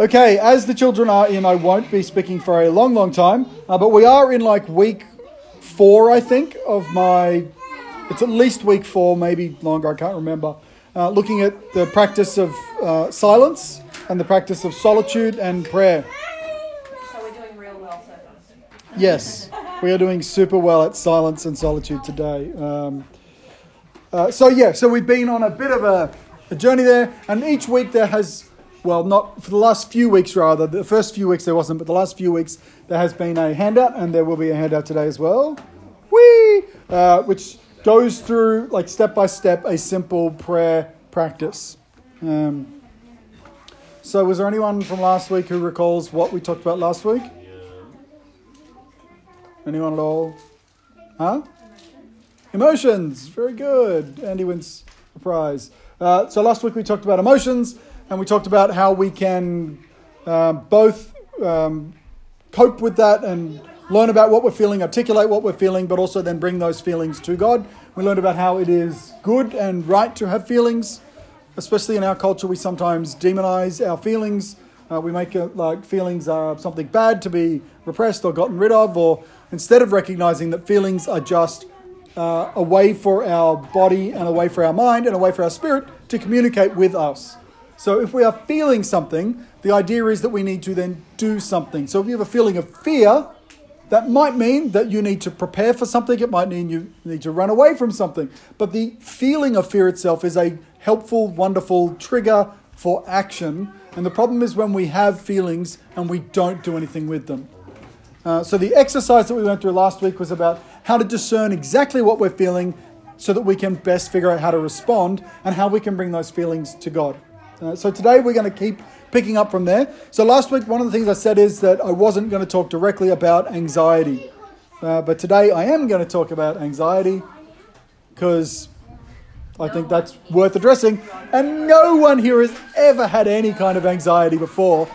Okay, as the children are in, I won't be speaking for a long, long time, uh, but we are in like week four, I think, of my. It's at least week four, maybe longer, I can't remember. Uh, looking at the practice of uh, silence and the practice of solitude and prayer. So we're doing real well so far. Yes, we are doing super well at silence and solitude today. Um, uh, so, yeah, so we've been on a bit of a, a journey there, and each week there has, well, not for the last few weeks rather, the first few weeks there wasn't, but the last few weeks there has been a handout, and there will be a handout today as well. Whee! Uh, which goes through, like, step by step, a simple prayer practice. Um, so, was there anyone from last week who recalls what we talked about last week? Anyone at all? Huh? Emotions. Very good. Andy wins a prize. Uh, so last week we talked about emotions, and we talked about how we can uh, both um, cope with that and learn about what we're feeling, articulate what we're feeling, but also then bring those feelings to God. We learned about how it is good and right to have feelings, especially in our culture. We sometimes demonize our feelings. Uh, we make it like feelings are something bad to be repressed or gotten rid of, or instead of recognizing that feelings are just uh, a way for our body and a way for our mind and a way for our spirit to communicate with us. So if we are feeling something, the idea is that we need to then do something. So if you have a feeling of fear, that might mean that you need to prepare for something. It might mean you need to run away from something. But the feeling of fear itself is a helpful, wonderful trigger for action. And the problem is when we have feelings and we don't do anything with them. Uh, so the exercise that we went through last week was about how to discern exactly what we're feeling so that we can best figure out how to respond and how we can bring those feelings to God. Uh, so today we're going to keep picking up from there. So last week, one of the things I said is that I wasn't going to talk directly about anxiety. Uh, but today I am going to talk about anxiety because I think that's worth addressing. And no one here has ever had any kind of anxiety before.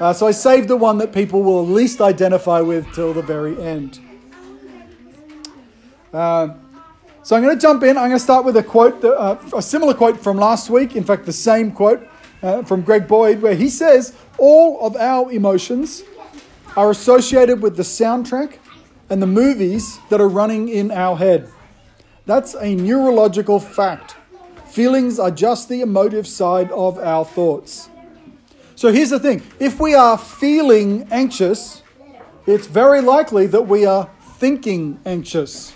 Uh, so I saved the one that people will least identify with till the very end. Uh, so I'm going to jump in. I'm going to start with a quote, that, uh, a similar quote from last week. In fact, the same quote uh, from Greg Boyd, where he says, All of our emotions are associated with the soundtrack and the movies that are running in our head. That's a neurological fact. Feelings are just the emotive side of our thoughts. So here's the thing if we are feeling anxious, it's very likely that we are thinking anxious.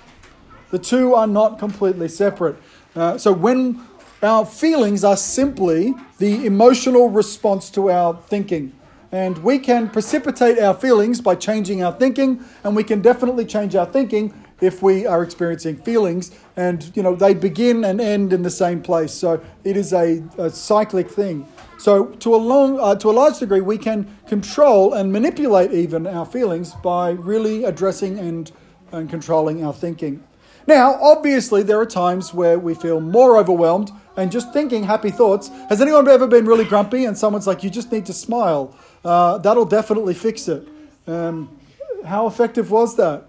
The two are not completely separate. Uh, so when our feelings are simply the emotional response to our thinking. And we can precipitate our feelings by changing our thinking, and we can definitely change our thinking if we are experiencing feelings. And, you know, they begin and end in the same place. So it is a, a cyclic thing. So, to a, long, uh, to a large degree, we can control and manipulate even our feelings by really addressing and, and controlling our thinking. Now, obviously, there are times where we feel more overwhelmed and just thinking happy thoughts. Has anyone ever been really grumpy and someone's like, you just need to smile? Uh, that'll definitely fix it. Um, how effective was that?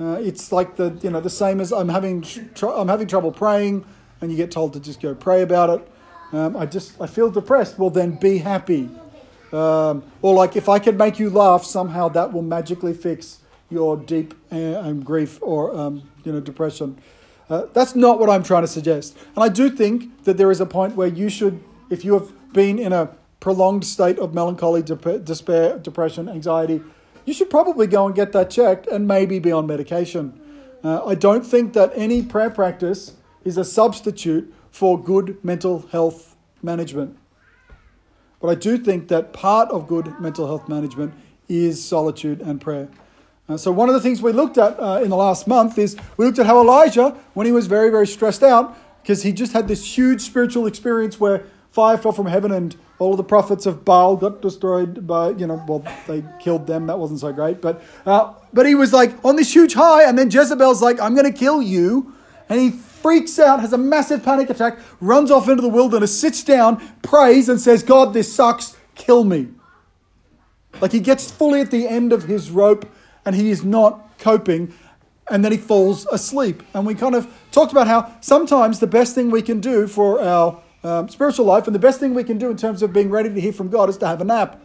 Uh, it's like the you know the same as I'm having tr- I'm having trouble praying, and you get told to just go pray about it. Um, I just I feel depressed. Well, then be happy. Um, or like if I can make you laugh, somehow that will magically fix your deep uh, grief or um, you know depression. Uh, that's not what I'm trying to suggest. And I do think that there is a point where you should, if you have been in a prolonged state of melancholy, dep- despair, depression, anxiety, you should probably go and get that checked and maybe be on medication. Uh, I don't think that any prayer practice is a substitute for good mental health management. But I do think that part of good mental health management is solitude and prayer. Uh, so, one of the things we looked at uh, in the last month is we looked at how Elijah, when he was very, very stressed out, because he just had this huge spiritual experience where fire fell from heaven and all of the prophets of Baal got destroyed by, you know, well, they killed them. That wasn't so great. But, uh, but he was like on this huge high, and then Jezebel's like, I'm going to kill you. And he freaks out, has a massive panic attack, runs off into the wilderness, sits down, prays, and says, God, this sucks, kill me. Like he gets fully at the end of his rope and he is not coping and then he falls asleep. And we kind of talked about how sometimes the best thing we can do for our um, spiritual life, and the best thing we can do in terms of being ready to hear from God is to have a nap.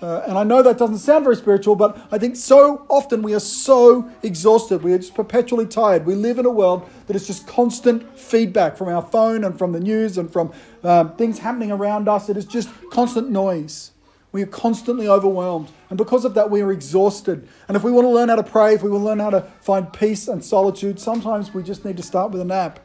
Uh, and I know that doesn't sound very spiritual, but I think so often we are so exhausted. We are just perpetually tired. We live in a world that is just constant feedback from our phone and from the news and from um, things happening around us. It is just constant noise. We are constantly overwhelmed. And because of that, we are exhausted. And if we want to learn how to pray, if we want to learn how to find peace and solitude, sometimes we just need to start with a nap.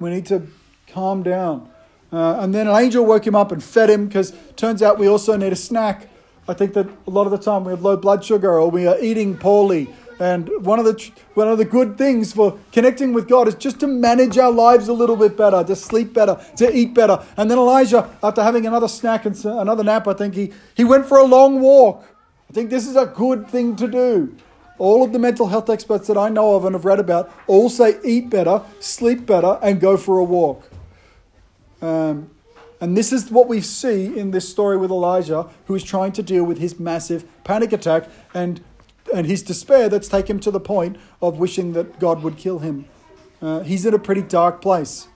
We need to calm down. Uh, and then an angel woke him up and fed him because turns out we also need a snack. I think that a lot of the time we have low blood sugar or we are eating poorly. And one of the one of the good things for connecting with God is just to manage our lives a little bit better, to sleep better, to eat better. And then Elijah, after having another snack and another nap, I think he, he went for a long walk. I think this is a good thing to do. All of the mental health experts that I know of and have read about all say eat better, sleep better, and go for a walk. Um, and this is what we see in this story with Elijah, who is trying to deal with his massive panic attack and, and his despair that's taken him to the point of wishing that God would kill him. Uh, he's in a pretty dark place.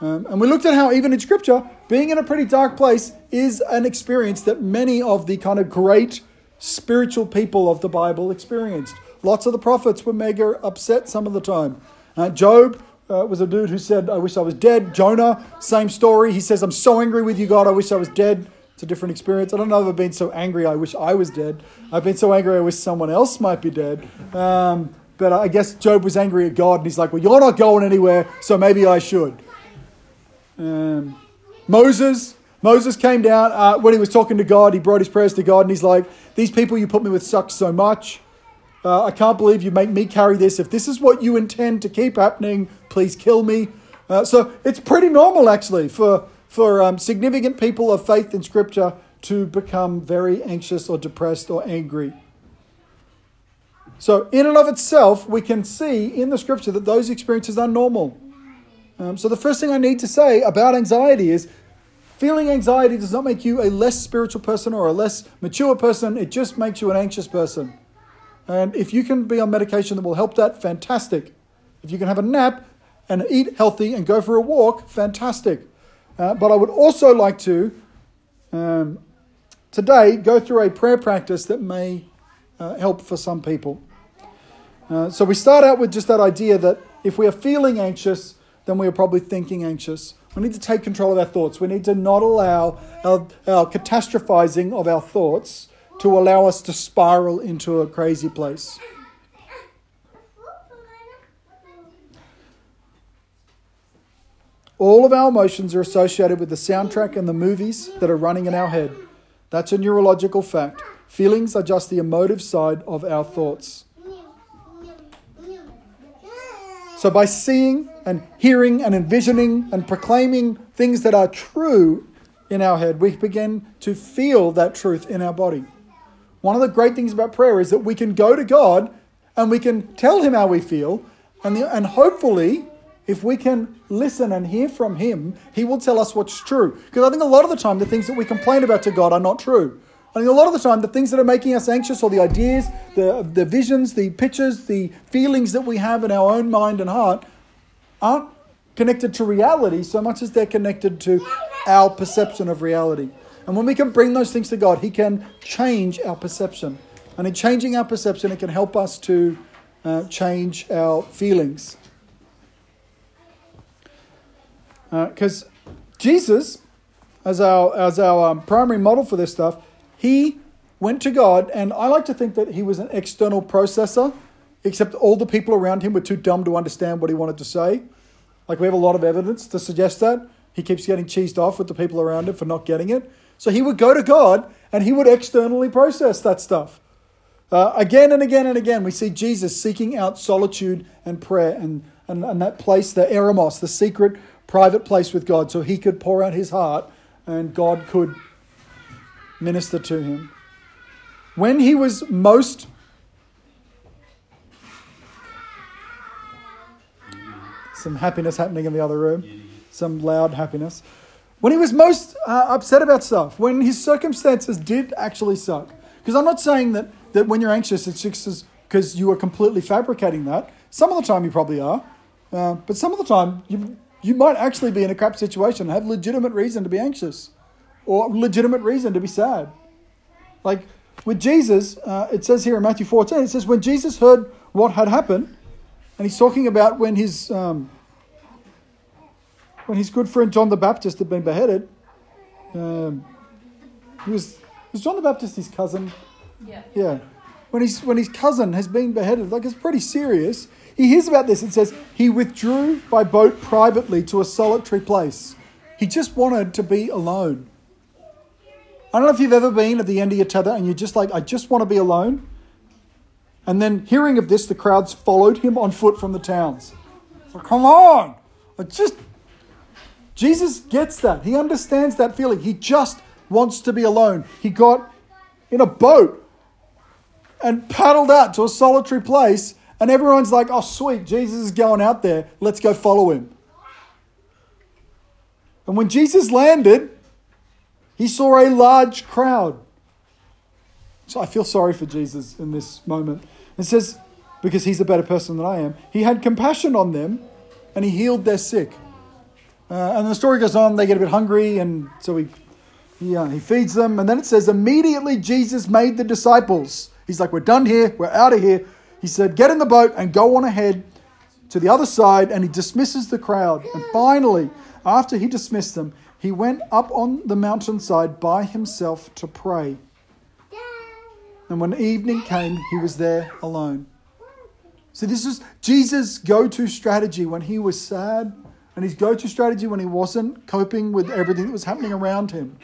Um, and we looked at how, even in Scripture, being in a pretty dark place is an experience that many of the kind of great spiritual people of the Bible experienced. Lots of the prophets were mega upset some of the time. Uh, Job uh, was a dude who said, I wish I was dead. Jonah, same story. He says, I'm so angry with you, God, I wish I was dead. A different experience. I don't know if I've been so angry, I wish I was dead. I've been so angry, I wish someone else might be dead. Um, but I guess Job was angry at God, and he's like, Well, you're not going anywhere, so maybe I should. Um, Moses, Moses came down uh, when he was talking to God. He brought his prayers to God, and he's like, These people you put me with suck so much. Uh, I can't believe you make me carry this. If this is what you intend to keep happening, please kill me. Uh, so it's pretty normal, actually, for, for um, significant people of faith in Scripture to become very anxious or depressed or angry. So, in and of itself, we can see in the Scripture that those experiences are normal. Um, so, the first thing I need to say about anxiety is feeling anxiety does not make you a less spiritual person or a less mature person, it just makes you an anxious person. And if you can be on medication that will help that, fantastic. If you can have a nap and eat healthy and go for a walk, fantastic. Uh, but I would also like to um, today go through a prayer practice that may uh, help for some people. Uh, so we start out with just that idea that if we are feeling anxious, then we are probably thinking anxious. We need to take control of our thoughts. We need to not allow our, our catastrophizing of our thoughts to allow us to spiral into a crazy place. All of our emotions are associated with the soundtrack and the movies that are running in our head. That's a neurological fact. Feelings are just the emotive side of our thoughts. So, by seeing and hearing and envisioning and proclaiming things that are true in our head, we begin to feel that truth in our body. One of the great things about prayer is that we can go to God and we can tell Him how we feel, and, the, and hopefully, if we can listen and hear from Him, He will tell us what's true. Because I think a lot of the time, the things that we complain about to God are not true. I think a lot of the time, the things that are making us anxious, or the ideas, the, the visions, the pictures, the feelings that we have in our own mind and heart, aren't connected to reality so much as they're connected to our perception of reality. And when we can bring those things to God, He can change our perception. And in changing our perception, it can help us to uh, change our feelings. Because uh, Jesus, as our, as our um, primary model for this stuff, he went to God, and I like to think that he was an external processor, except all the people around him were too dumb to understand what he wanted to say. Like, we have a lot of evidence to suggest that. He keeps getting cheesed off with the people around him for not getting it. So he would go to God and he would externally process that stuff. Uh, again and again and again, we see Jesus seeking out solitude and prayer and, and, and that place, the eremos, the secret private place with God, so he could pour out his heart and God could minister to him. When he was most some happiness happening in the other room, some loud happiness when he was most uh, upset about stuff, when his circumstances did actually suck. Because I'm not saying that, that when you're anxious, it's just because you are completely fabricating that. Some of the time you probably are, uh, but some of the time you, you might actually be in a crap situation and have legitimate reason to be anxious or legitimate reason to be sad. Like with Jesus, uh, it says here in Matthew 14, it says, when Jesus heard what had happened, and he's talking about when his, um, when his good friend John the Baptist had been beheaded. Um, he was, was John the Baptist his cousin? Yeah. Yeah. When, he's, when his cousin has been beheaded, like it's pretty serious. He hears about this. and says, he withdrew by boat privately to a solitary place. He just wanted to be alone. I don't know if you've ever been at the end of your tether and you're just like, I just want to be alone. And then hearing of this, the crowds followed him on foot from the towns. So come on. I just Jesus gets that. He understands that feeling. He just wants to be alone. He got in a boat and paddled out to a solitary place, and everyone's like, oh, sweet, Jesus is going out there. Let's go follow him. And when Jesus landed, he saw a large crowd. So I feel sorry for Jesus in this moment. It says, because he's a better person than I am, he had compassion on them and he healed their sick. Uh, and the story goes on, they get a bit hungry, and so he, he, uh, he feeds them. And then it says, immediately Jesus made the disciples. He's like, We're done here, we're out of here. He said, Get in the boat and go on ahead to the other side. And he dismisses the crowd. And finally, after he dismissed them, he went up on the mountainside by himself to pray. And when evening came, he was there alone. So, this is Jesus' go to strategy when he was sad and his go to strategy when he wasn't coping with everything that was happening around him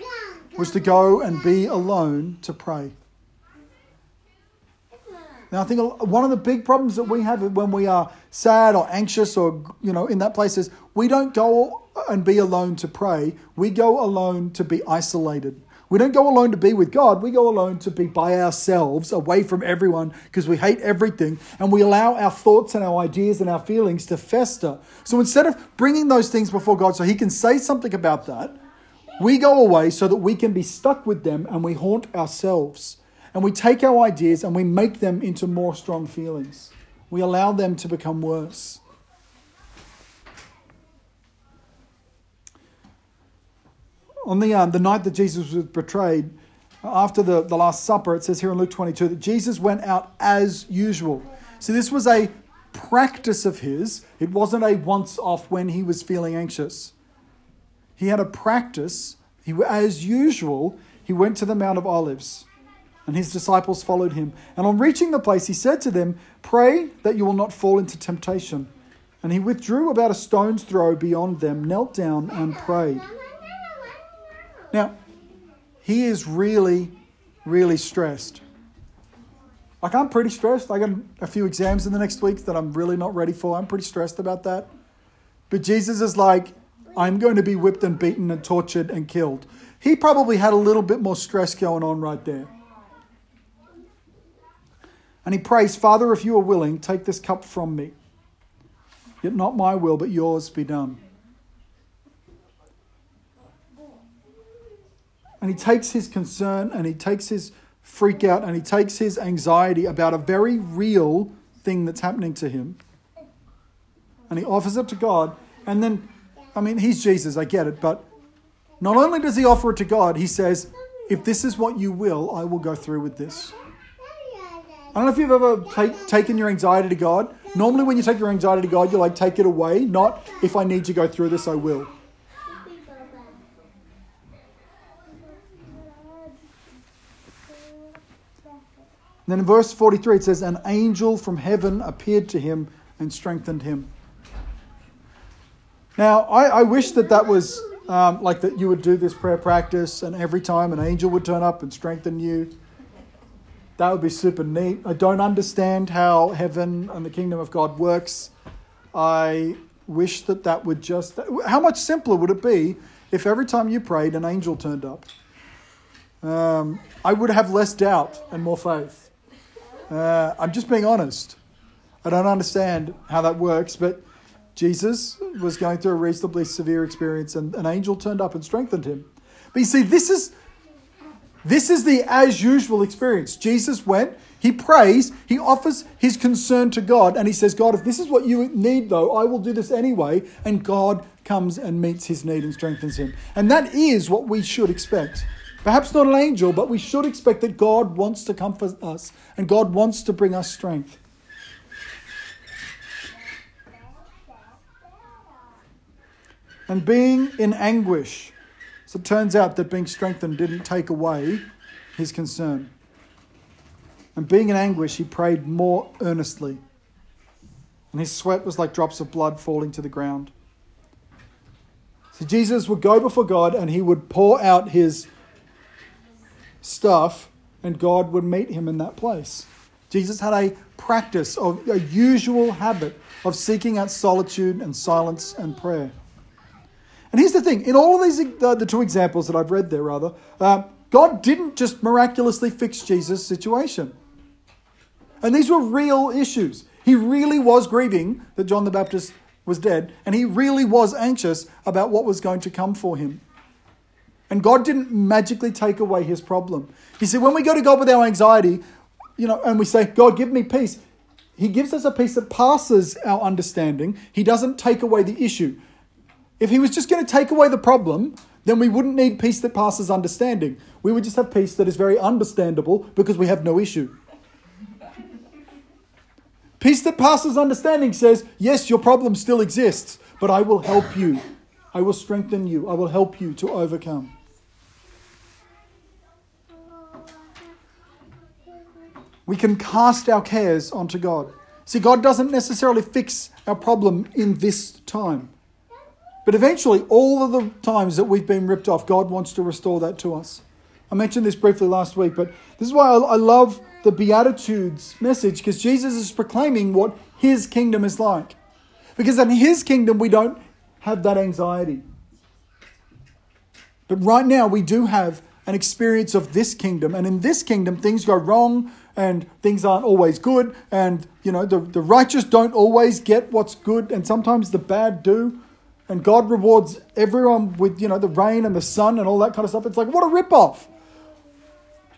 was to go and be alone to pray. Now, I think one of the big problems that we have when we are sad or anxious or, you know, in that place is we don't go and be alone to pray. We go alone to be isolated. We don't go alone to be with God. We go alone to be by ourselves, away from everyone, because we hate everything. And we allow our thoughts and our ideas and our feelings to fester. So instead of bringing those things before God so He can say something about that, we go away so that we can be stuck with them and we haunt ourselves. And we take our ideas and we make them into more strong feelings. We allow them to become worse. on the, um, the night that Jesus was betrayed, after the, the Last Supper, it says here in Luke 22 that Jesus went out as usual. So this was a practice of his, it wasn't a once off when he was feeling anxious. He had a practice. He, as usual, he went to the Mount of Olives, and his disciples followed him. And on reaching the place, he said to them, Pray that you will not fall into temptation. And he withdrew about a stone's throw beyond them, knelt down, and prayed. Now, he is really, really stressed. Like, I'm pretty stressed. I got a few exams in the next week that I'm really not ready for. I'm pretty stressed about that. But Jesus is like, I'm going to be whipped and beaten and tortured and killed. He probably had a little bit more stress going on right there. And he prays, Father, if you are willing, take this cup from me. Yet not my will, but yours be done. And he takes his concern and he takes his freak out and he takes his anxiety about a very real thing that's happening to him. And he offers it to God. And then, I mean, he's Jesus, I get it. But not only does he offer it to God, he says, If this is what you will, I will go through with this. I don't know if you've ever take, taken your anxiety to God. Normally, when you take your anxiety to God, you're like take it away, not if I need to go through this, I will. then in verse 43 it says, An angel from heaven appeared to him and strengthened him. Now, I, I wish that that was um, like that you would do this prayer practice and every time an angel would turn up and strengthen you. That would be super neat. I don't understand how heaven and the kingdom of God works. I wish that that would just. How much simpler would it be if every time you prayed, an angel turned up? Um, I would have less doubt and more faith. Uh, I'm just being honest. I don't understand how that works, but Jesus was going through a reasonably severe experience, and an angel turned up and strengthened him. But you see, this is this is the as usual experience. Jesus went, He prays, he offers his concern to God, and he says, God, if this is what you need, though, I will do this anyway. And God comes and meets his need and strengthens him. And that is what we should expect. Perhaps not an angel, but we should expect that God wants to comfort us and God wants to bring us strength. And being in anguish. So it turns out that being strengthened didn't take away his concern. And being in anguish, he prayed more earnestly. And his sweat was like drops of blood falling to the ground. So Jesus would go before God and he would pour out his stuff, and God would meet him in that place. Jesus had a practice of a usual habit of seeking out solitude and silence and prayer. And here's the thing in all of these, uh, the two examples that I've read there, rather, uh, God didn't just miraculously fix Jesus' situation. And these were real issues. He really was grieving that John the Baptist was dead, and he really was anxious about what was going to come for him. And God didn't magically take away his problem. He said, when we go to God with our anxiety, you know, and we say, God, give me peace, he gives us a peace that passes our understanding. He doesn't take away the issue. If he was just going to take away the problem, then we wouldn't need peace that passes understanding. We would just have peace that is very understandable because we have no issue. Peace that passes understanding says, yes, your problem still exists, but I will help you. I will strengthen you. I will help you to overcome. we can cast our cares onto God. See, God doesn't necessarily fix our problem in this time. But eventually, all of the times that we've been ripped off, God wants to restore that to us. I mentioned this briefly last week, but this is why I love the Beatitudes message because Jesus is proclaiming what his kingdom is like. Because in his kingdom, we don't have that anxiety. But right now, we do have an experience of this kingdom. And in this kingdom, things go wrong and things aren't always good. And, you know, the, the righteous don't always get what's good, and sometimes the bad do. And God rewards everyone with, you know, the rain and the sun and all that kind of stuff. It's like, what a ripoff.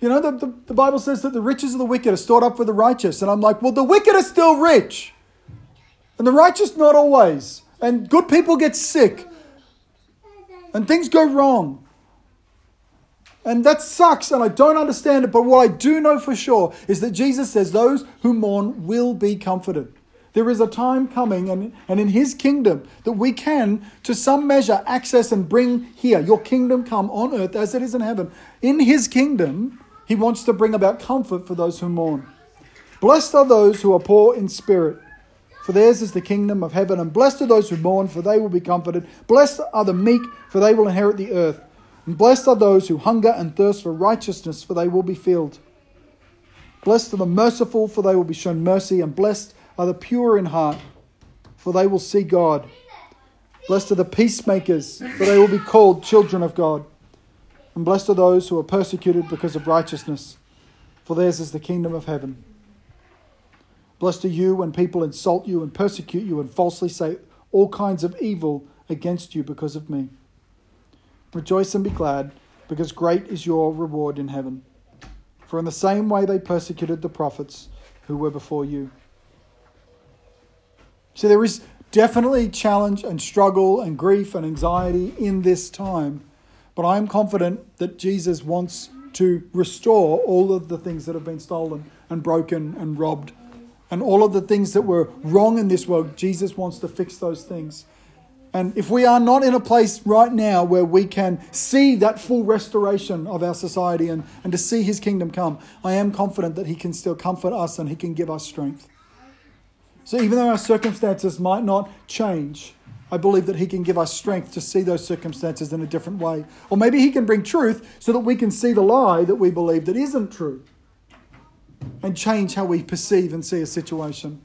You know, the, the, the Bible says that the riches of the wicked are stored up for the righteous. And I'm like, well, the wicked are still rich. And the righteous, not always. And good people get sick. And things go wrong. And that sucks, and I don't understand it. But what I do know for sure is that Jesus says those who mourn will be comforted. There is a time coming, and, and in His kingdom, that we can, to some measure, access and bring here. Your kingdom come on earth as it is in heaven. In His kingdom, He wants to bring about comfort for those who mourn. Blessed are those who are poor in spirit, for theirs is the kingdom of heaven. And blessed are those who mourn, for they will be comforted. Blessed are the meek, for they will inherit the earth. And blessed are those who hunger and thirst for righteousness, for they will be filled. Blessed are the merciful, for they will be shown mercy. And blessed are the pure in heart, for they will see God. Blessed are the peacemakers, for they will be called children of God. And blessed are those who are persecuted because of righteousness, for theirs is the kingdom of heaven. Blessed are you when people insult you and persecute you and falsely say all kinds of evil against you because of me. Rejoice and be glad, because great is your reward in heaven. For in the same way they persecuted the prophets who were before you. So there is definitely challenge and struggle and grief and anxiety in this time, but I am confident that Jesus wants to restore all of the things that have been stolen and broken and robbed. And all of the things that were wrong in this world, Jesus wants to fix those things. And if we are not in a place right now where we can see that full restoration of our society and, and to see his kingdom come, I am confident that he can still comfort us and he can give us strength. So even though our circumstances might not change, I believe that he can give us strength to see those circumstances in a different way. Or maybe he can bring truth so that we can see the lie that we believe that isn't true and change how we perceive and see a situation.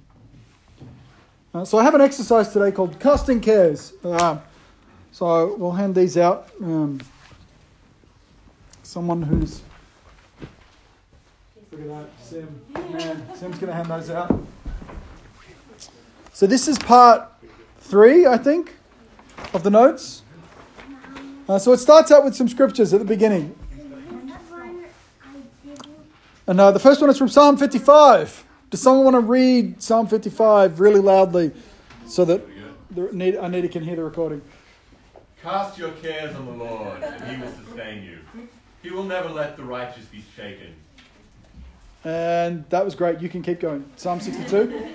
Uh, so I have an exercise today called casting cares. Uh, so we'll hand these out. Um, someone who's look at that, Sim. Man, Sim's going to hand those out. So this is part three, I think, of the notes. Uh, so it starts out with some scriptures at the beginning. And uh, the first one is from Psalm 55. Does someone want to read Psalm 55 really loudly so that the, need, Anita can hear the recording? Cast your cares on the Lord, and he will sustain you. He will never let the righteous be shaken. And that was great. You can keep going. Psalm 62.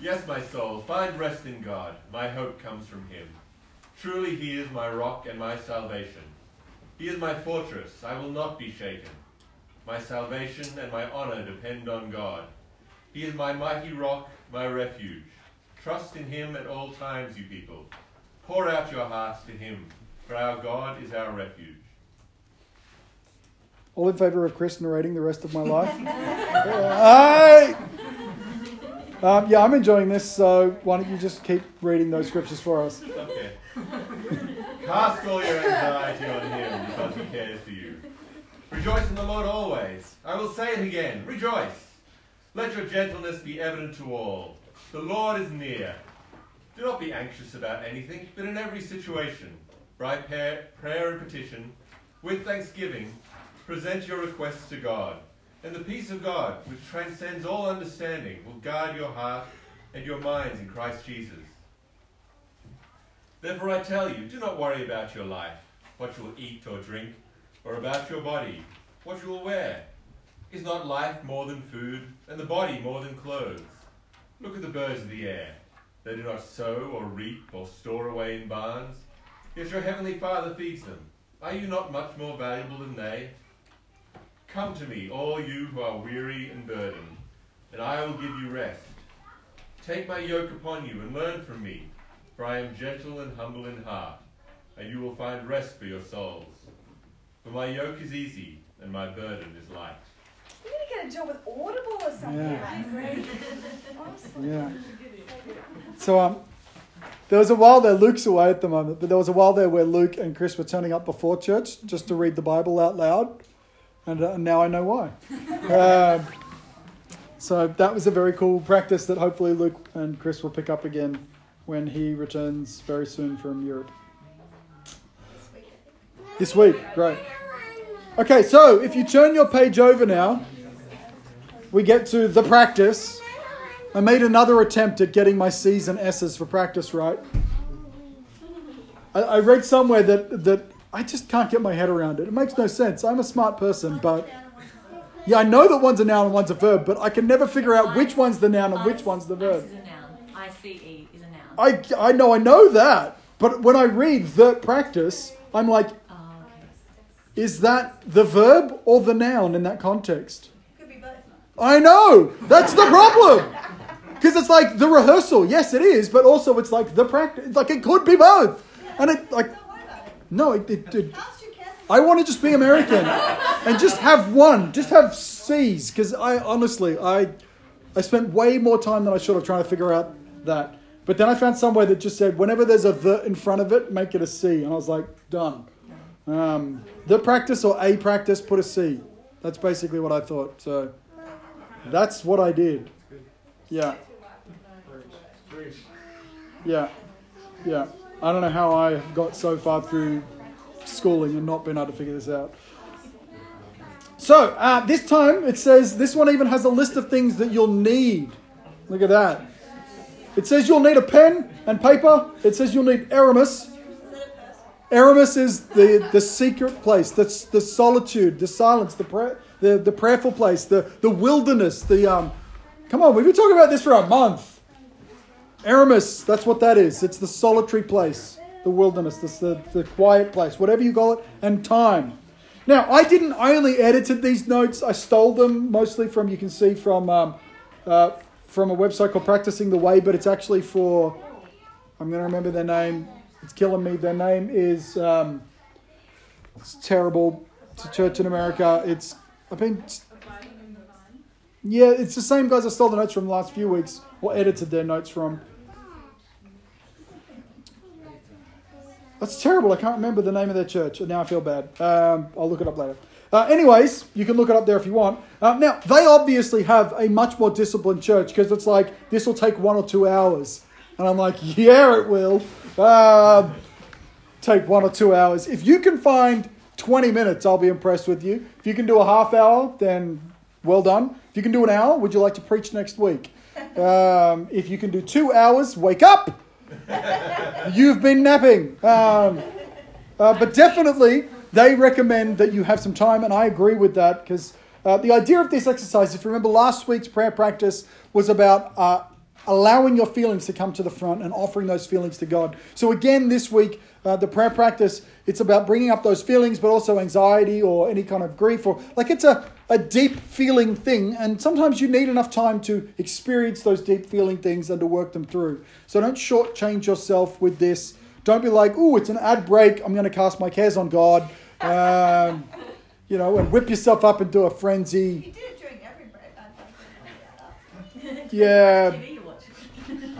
Yes, my soul, find rest in God. My hope comes from him. Truly, he is my rock and my salvation. He is my fortress. I will not be shaken. My salvation and my honor depend on God. He is my mighty rock, my refuge. Trust in him at all times, you people. Pour out your hearts to him, for our God is our refuge. All in favor of Chris narrating the rest of my life? Aye. Um, yeah, I'm enjoying this, so why don't you just keep reading those scriptures for us? Okay. Cast all your anxiety on him because he cares for you. Rejoice in the Lord always. I will say it again. Rejoice. Let your gentleness be evident to all. The Lord is near. Do not be anxious about anything, but in every situation, by prayer, prayer and petition, with thanksgiving, present your requests to God. And the peace of God, which transcends all understanding, will guard your heart and your minds in Christ Jesus. Therefore I tell you, do not worry about your life, what you will eat or drink, or about your body, what you will wear. Is not life more than food, and the body more than clothes? Look at the birds of the air. They do not sow or reap or store away in barns, yet your heavenly Father feeds them. Are you not much more valuable than they? Come to me, all you who are weary and burdened, and I will give you rest. Take my yoke upon you and learn from me, for I am gentle and humble in heart, and you will find rest for your souls. For my yoke is easy and my burden is light. You need to get a job with Audible or something. Yeah. mate. Honestly. Yeah. So um, there was a while there. Luke's away at the moment, but there was a while there where Luke and Chris were turning up before church just to read the Bible out loud, and uh, now I know why. Um, so that was a very cool practice that hopefully Luke and Chris will pick up again when he returns very soon from Europe. This week, great. Okay, so if you turn your page over now, we get to the practice. I made another attempt at getting my C's and S's for practice right. I, I read somewhere that, that I just can't get my head around it. It makes no sense. I'm a smart person, but yeah, I know that one's a noun and one's a verb, but I can never figure out which one's the noun and which one's the Ice verb. is a noun. I C E is a noun. I, I know I know that, but when I read the practice, I'm like, oh, is that the verb or the noun in that context? Could be both. I know. That's the problem. Because it's like the rehearsal. Yes, it is, but also it's like the practice. Like it could be both. And it like Don't worry about it. No, it, it, it Cast your cares I want to just be American and just have one, just have C's. Because I honestly, I, I spent way more time than I should have trying to figure out that. But then I found somewhere that just said whenever there's a the in front of it, make it a C, and I was like, done. Um, the practice or a practice, put a C. That's basically what I thought. So that's what I did. Yeah. Yeah. Yeah. I don't know how I got so far through schooling and not been able to figure this out. So, uh, this time it says this one even has a list of things that you'll need. Look at that. It says you'll need a pen and paper. It says you'll need eremos. eremos is the, the secret place, the, the solitude, the silence, the, prayer, the, the prayerful place, the, the wilderness. The um, Come on, we've been talking about this for a month. Aramis, that's what that is. It's the solitary place, the wilderness, the, the, the quiet place, whatever you call it, and time. Now, I didn't, only edited these notes. I stole them mostly from, you can see from, um, uh, from a website called Practicing the Way, but it's actually for, I'm going to remember their name. It's killing me. Their name is, um, it's terrible. It's church in America. It's, I've been, yeah, it's the same guys I stole the notes from the last few weeks, or edited their notes from. That's terrible. I can't remember the name of their church, and now I feel bad. Um, I'll look it up later. Uh, anyways, you can look it up there if you want. Uh, now, they obviously have a much more disciplined church because it's like, this will take one or two hours. And I'm like, yeah, it will. Um, take one or two hours. If you can find 20 minutes, I'll be impressed with you. If you can do a half hour, then well done. If you can do an hour, would you like to preach next week? Um, if you can do two hours, wake up. You've been napping. Um, uh, but definitely, they recommend that you have some time, and I agree with that because uh, the idea of this exercise, if you remember last week's prayer practice, was about uh, allowing your feelings to come to the front and offering those feelings to God. So, again, this week, uh, the prayer practice, it's about bringing up those feelings, but also anxiety or any kind of grief, or like it's a, a deep feeling thing. And sometimes you need enough time to experience those deep feeling things and to work them through. So, don't shortchange yourself with this. Don't be like, oh, it's an ad break. I'm going to cast my cares on God. Um, you know, and whip yourself up into a frenzy. You do it during every break. I'd like to bring that up. Yeah.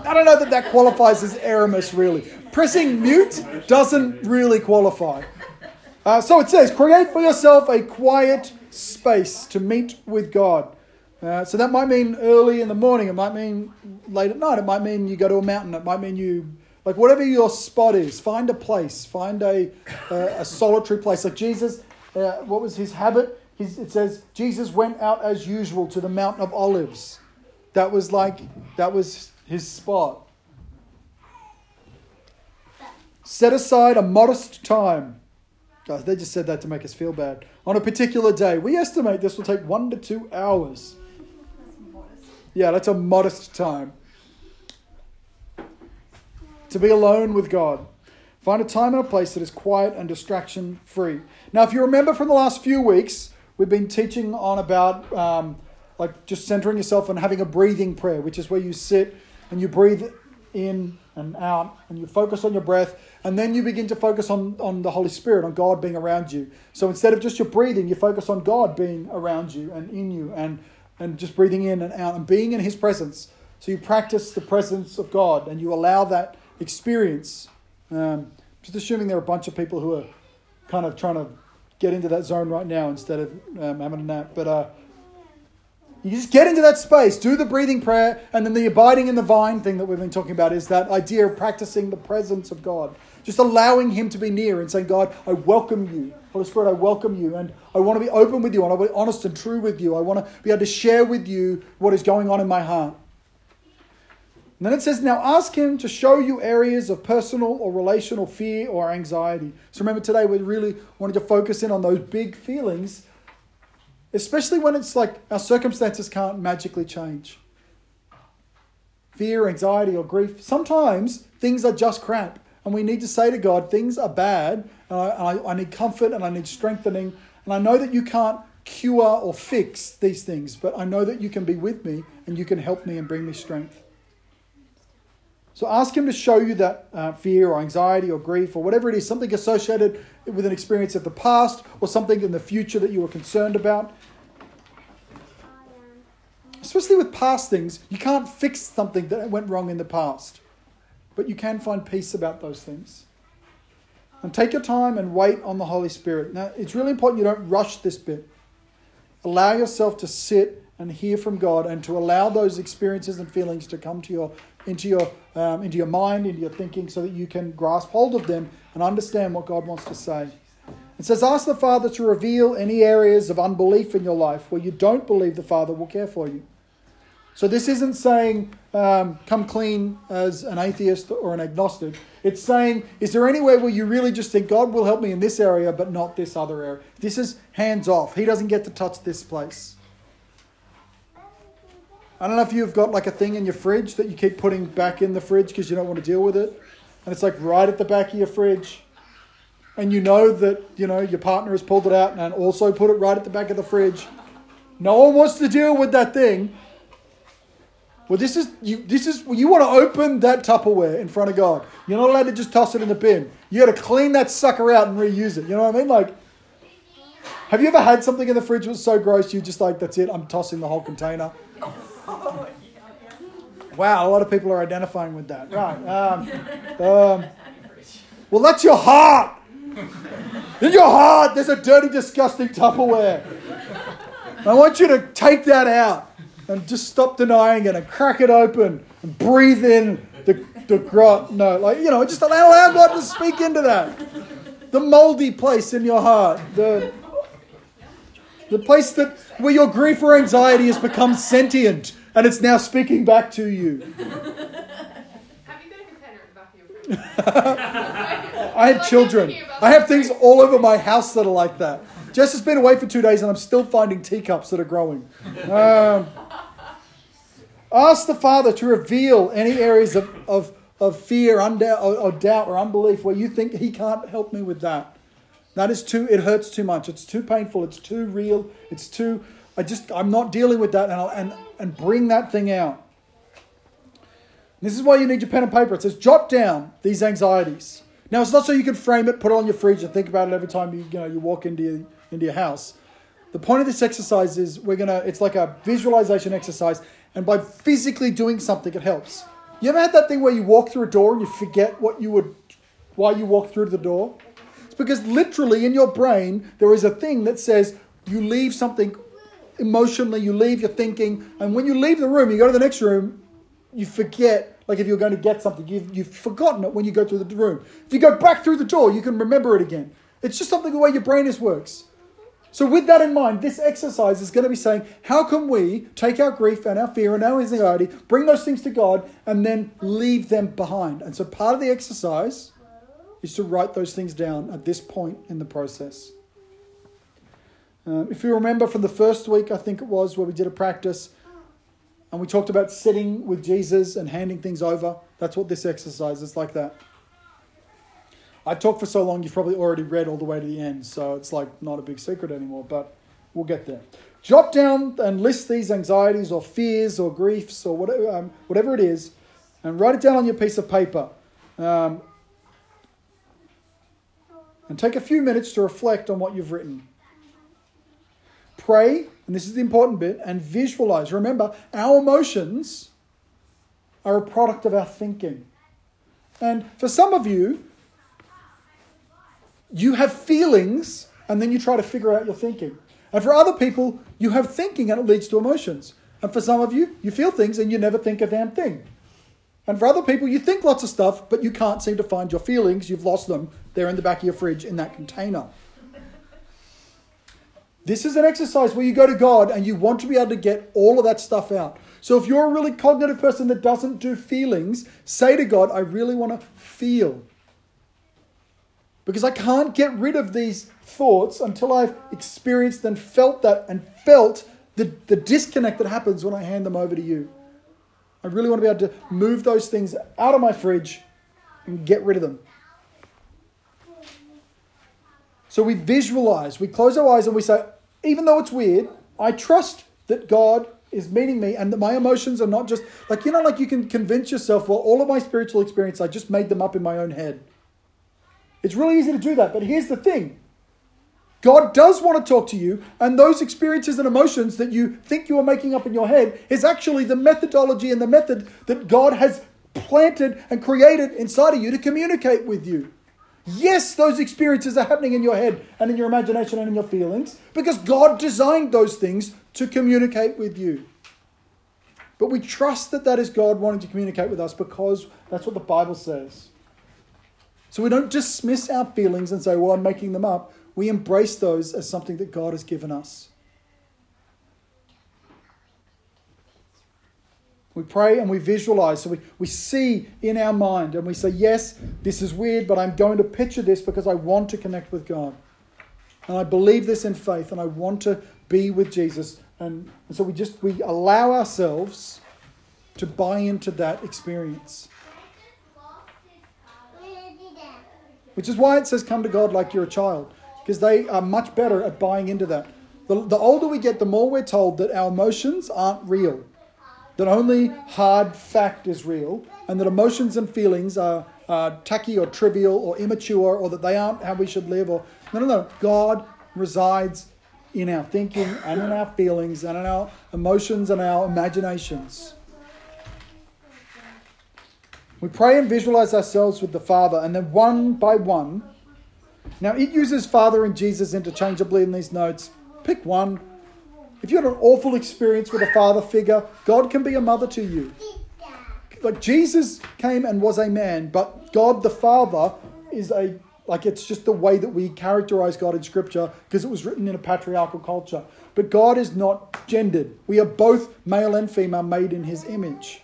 I don't know that that qualifies as eremos, really. Pressing mute doesn't really qualify. Uh, so it says, create for yourself a quiet space to meet with God. Uh, so that might mean early in the morning. It might mean late at night. It might mean you go to a mountain. It might mean you, like whatever your spot is, find a place. Find a, a, a solitary place. Like Jesus, uh, what was his habit? It says, Jesus went out as usual to the Mountain of Olives. That was like, that was his spot. Set aside a modest time. Guys, they just said that to make us feel bad. On a particular day. We estimate this will take one to two hours. Yeah, that's a modest time. To be alone with God. Find a time and a place that is quiet and distraction free. Now, if you remember from the last few weeks, we've been teaching on about um, like just centering yourself and having a breathing prayer, which is where you sit and you breathe in and out and you focus on your breath and then you begin to focus on, on the Holy Spirit, on God being around you. So instead of just your breathing, you focus on God being around you and in you and, and just breathing in and out and being in His presence. So you practice the presence of God and you allow that experience. Um, just assuming there are a bunch of people who are kind of trying to get into that zone right now instead of um, having a nap. But uh, you just get into that space, do the breathing prayer, and then the abiding in the vine thing that we've been talking about is that idea of practicing the presence of God. Just allowing Him to be near and saying, God, I welcome you. Holy Spirit, I welcome you. And I want to be open with you. I want to be honest and true with you. I want to be able to share with you what is going on in my heart. And then it says, now ask him to show you areas of personal or relational fear or anxiety. So remember today we really wanted to focus in on those big feelings, especially when it's like our circumstances can't magically change. Fear, anxiety, or grief. Sometimes things are just crap, and we need to say to God, things are bad, and I, I, I need comfort and I need strengthening. And I know that you can't cure or fix these things, but I know that you can be with me and you can help me and bring me strength. So ask Him to show you that uh, fear or anxiety or grief or whatever it is, something associated with an experience of the past or something in the future that you were concerned about. Especially with past things, you can't fix something that went wrong in the past, but you can find peace about those things. And take your time and wait on the Holy Spirit. Now, it's really important you don't rush this bit. Allow yourself to sit and hear from God and to allow those experiences and feelings to come to your into your um, into your mind, into your thinking, so that you can grasp hold of them and understand what God wants to say. It says, ask the Father to reveal any areas of unbelief in your life where you don't believe the Father will care for you. So this isn't saying um, come clean as an atheist or an agnostic. It's saying, is there anywhere where you really just think God will help me in this area, but not this other area? This is hands off. He doesn't get to touch this place. I don't know if you've got like a thing in your fridge that you keep putting back in the fridge because you don't want to deal with it. And it's like right at the back of your fridge. And you know that, you know, your partner has pulled it out and also put it right at the back of the fridge. No one wants to deal with that thing. Well, this is you. This is you want to open that Tupperware in front of God. You're not allowed to just toss it in the bin. You got to clean that sucker out and reuse it. You know what I mean? Like, have you ever had something in the fridge that was so gross you just like that's it? I'm tossing the whole container. Wow, a lot of people are identifying with that. Right. Um, um, well, that's your heart. In your heart, there's a dirty, disgusting Tupperware. I want you to take that out and just stop denying it and crack it open and breathe in the, the grot. No, like, you know, just allow, allow God to speak into that. The moldy place in your heart. The, The place that where your grief or anxiety has become sentient and it's now speaking back to you. Have you got a container at the back of your fridge? I have children. I have things all over my house that are like that. Jess has been away for two days and I'm still finding teacups that are growing. Um, ask the Father to reveal any areas of, of, of fear, undoubt, or, or doubt, or unbelief where you think He can't help me with that. That is too, it hurts too much. It's too painful. It's too real. It's too, I just, I'm not dealing with that and, I'll, and, and bring that thing out. This is why you need your pen and paper. It says, jot down these anxieties. Now, it's not so you can frame it, put it on your fridge, and think about it every time you, you, know, you walk into your, into your house. The point of this exercise is we're to, it's like a visualization exercise, and by physically doing something, it helps. You ever had that thing where you walk through a door and you forget what you would, why you walked through the door? Because literally in your brain, there is a thing that says you leave something emotionally, you leave your thinking, and when you leave the room, you go to the next room, you forget, like if you're going to get something, you've, you've forgotten it when you go through the room. If you go back through the door, you can remember it again. It's just something the way your brain is works. So, with that in mind, this exercise is going to be saying, how can we take our grief and our fear and our anxiety, bring those things to God, and then leave them behind? And so, part of the exercise is to write those things down at this point in the process. Um, if you remember from the first week, I think it was, where we did a practice and we talked about sitting with Jesus and handing things over, that's what this exercise is like that. I talked for so long, you've probably already read all the way to the end, so it's like not a big secret anymore, but we'll get there. Jot down and list these anxieties or fears or griefs or whatever, um, whatever it is, and write it down on your piece of paper. Um, and take a few minutes to reflect on what you've written. Pray, and this is the important bit, and visualize. Remember, our emotions are a product of our thinking. And for some of you, you have feelings and then you try to figure out your thinking. And for other people, you have thinking and it leads to emotions. And for some of you, you feel things and you never think a damn thing. And for other people, you think lots of stuff, but you can't seem to find your feelings. You've lost them. They're in the back of your fridge in that container. This is an exercise where you go to God and you want to be able to get all of that stuff out. So if you're a really cognitive person that doesn't do feelings, say to God, I really want to feel. Because I can't get rid of these thoughts until I've experienced and felt that and felt the, the disconnect that happens when I hand them over to you. I really want to be able to move those things out of my fridge and get rid of them. So we visualize, we close our eyes and we say, even though it's weird, I trust that God is meeting me and that my emotions are not just like, you know, like you can convince yourself, well, all of my spiritual experience, I just made them up in my own head. It's really easy to do that, but here's the thing God does want to talk to you, and those experiences and emotions that you think you are making up in your head is actually the methodology and the method that God has planted and created inside of you to communicate with you. Yes, those experiences are happening in your head and in your imagination and in your feelings because God designed those things to communicate with you. But we trust that that is God wanting to communicate with us because that's what the Bible says. So we don't dismiss our feelings and say, well, I'm making them up. We embrace those as something that God has given us. We pray and we visualize. So we, we see in our mind and we say, Yes, this is weird, but I'm going to picture this because I want to connect with God. And I believe this in faith and I want to be with Jesus. And, and so we just we allow ourselves to buy into that experience. Which is why it says, Come to God like you're a child, because they are much better at buying into that. The, the older we get, the more we're told that our emotions aren't real that only hard fact is real, and that emotions and feelings are, are tacky or trivial or immature, or that they aren't how we should live. Or no, no, no. God resides in our thinking and in our feelings and in our emotions and our imaginations. We pray and visualize ourselves with the Father, and then one by one. Now, it uses Father and Jesus interchangeably in these notes. Pick one if you had an awful experience with a father figure, God can be a mother to you. Like Jesus came and was a man, but God the Father is a like it's just the way that we characterize God in Scripture because it was written in a patriarchal culture. But God is not gendered. We are both male and female made in His image.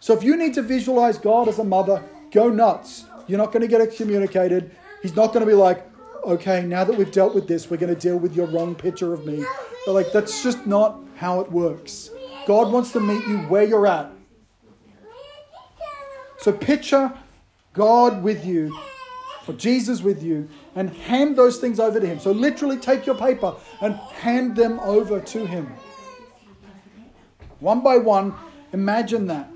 So if you need to visualize God as a mother, go nuts. You're not going to get excommunicated. He's not going to be like, okay, now that we've dealt with this, we're going to deal with your wrong picture of me. But like, that's just not how it works. God wants to meet you where you're at. So picture God with you, or Jesus with you, and hand those things over to Him. So literally take your paper and hand them over to Him. One by one, imagine that.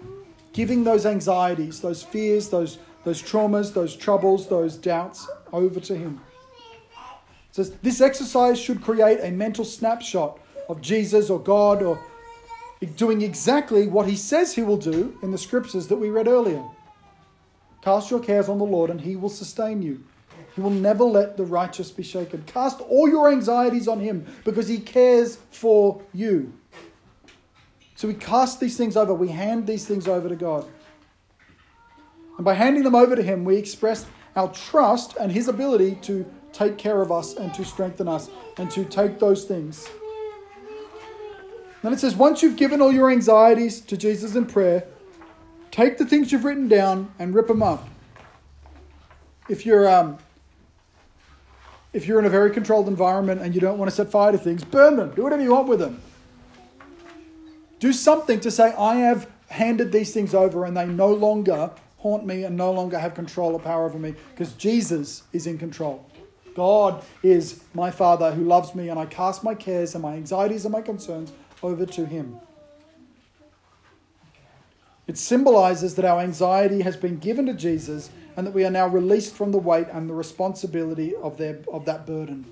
Giving those anxieties, those fears, those, those traumas, those troubles, those doubts over to Him. It says this exercise should create a mental snapshot of Jesus or God or doing exactly what He says He will do in the scriptures that we read earlier. Cast your cares on the Lord, and He will sustain you. He will never let the righteous be shaken. Cast all your anxieties on Him because He cares for you. So we cast these things over, we hand these things over to God. By handing them over to Him, we express our trust and His ability to take care of us and to strengthen us and to take those things. Then it says, once you've given all your anxieties to Jesus in prayer, take the things you've written down and rip them up. If you're um, if you're in a very controlled environment and you don't want to set fire to things, burn them. Do whatever you want with them. Do something to say, I have handed these things over and they no longer haunt me and no longer have control or power over me because Jesus is in control. God is my Father who loves me, and I cast my cares and my anxieties and my concerns over to Him. It symbolizes that our anxiety has been given to Jesus and that we are now released from the weight and the responsibility of, their, of that burden.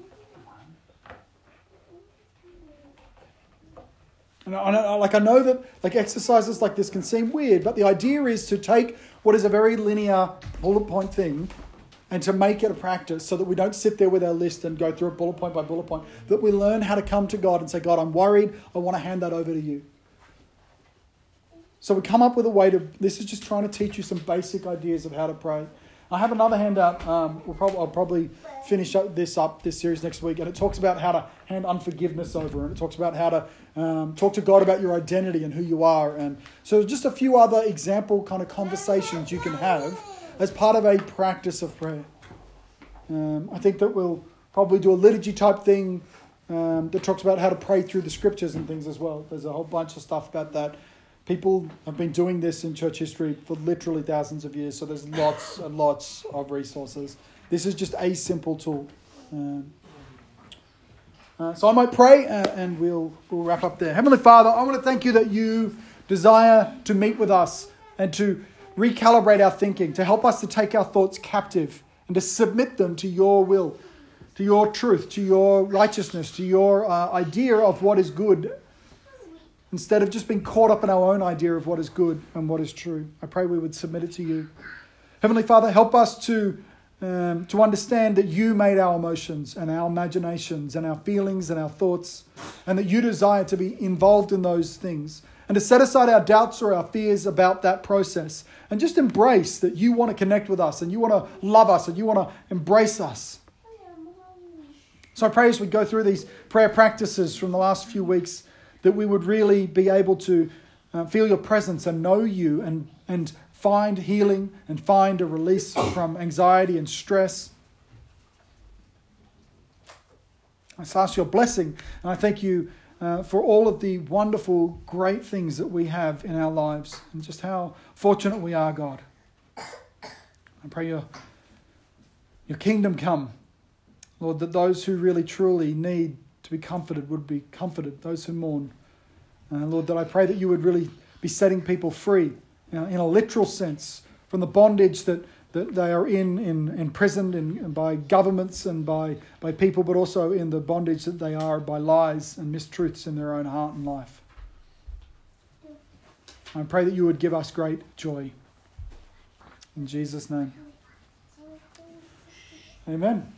And I, like I know that like exercises like this can seem weird, but the idea is to take what is a very linear bullet point thing and to make it a practice so that we don't sit there with our list and go through it bullet point by bullet point. That we learn how to come to God and say, God, I'm worried. I want to hand that over to you. So we come up with a way to. This is just trying to teach you some basic ideas of how to pray. I have another handout. Um, we'll probably, I'll probably finish up this up this series next week, and it talks about how to hand unforgiveness over, and it talks about how to um, talk to God about your identity and who you are, and so just a few other example kind of conversations you can have as part of a practice of prayer. Um, I think that we'll probably do a liturgy type thing um, that talks about how to pray through the scriptures and things as well. There's a whole bunch of stuff about that. People have been doing this in church history for literally thousands of years, so there's lots and lots of resources. This is just a simple tool. Um, uh, so I might pray uh, and we'll, we'll wrap up there. Heavenly Father, I want to thank you that you desire to meet with us and to recalibrate our thinking, to help us to take our thoughts captive and to submit them to your will, to your truth, to your righteousness, to your uh, idea of what is good instead of just being caught up in our own idea of what is good and what is true. I pray we would submit it to you. Heavenly Father, help us to, um, to understand that you made our emotions and our imaginations and our feelings and our thoughts, and that you desire to be involved in those things. And to set aside our doubts or our fears about that process and just embrace that you want to connect with us and you want to love us and you want to embrace us. So I pray as we go through these prayer practices from the last few weeks that we would really be able to uh, feel your presence and know you and, and find healing and find a release from anxiety and stress. I ask your blessing, and I thank you uh, for all of the wonderful, great things that we have in our lives, and just how fortunate we are, God. I pray your, your kingdom come, Lord, that those who really truly need to be comforted would be comforted, those who mourn. Uh, Lord, that I pray that you would really be setting people free you know, in a literal sense from the bondage that, that they are in, in imprisoned in, by governments and by, by people, but also in the bondage that they are by lies and mistruths in their own heart and life. I pray that you would give us great joy. In Jesus' name. Amen.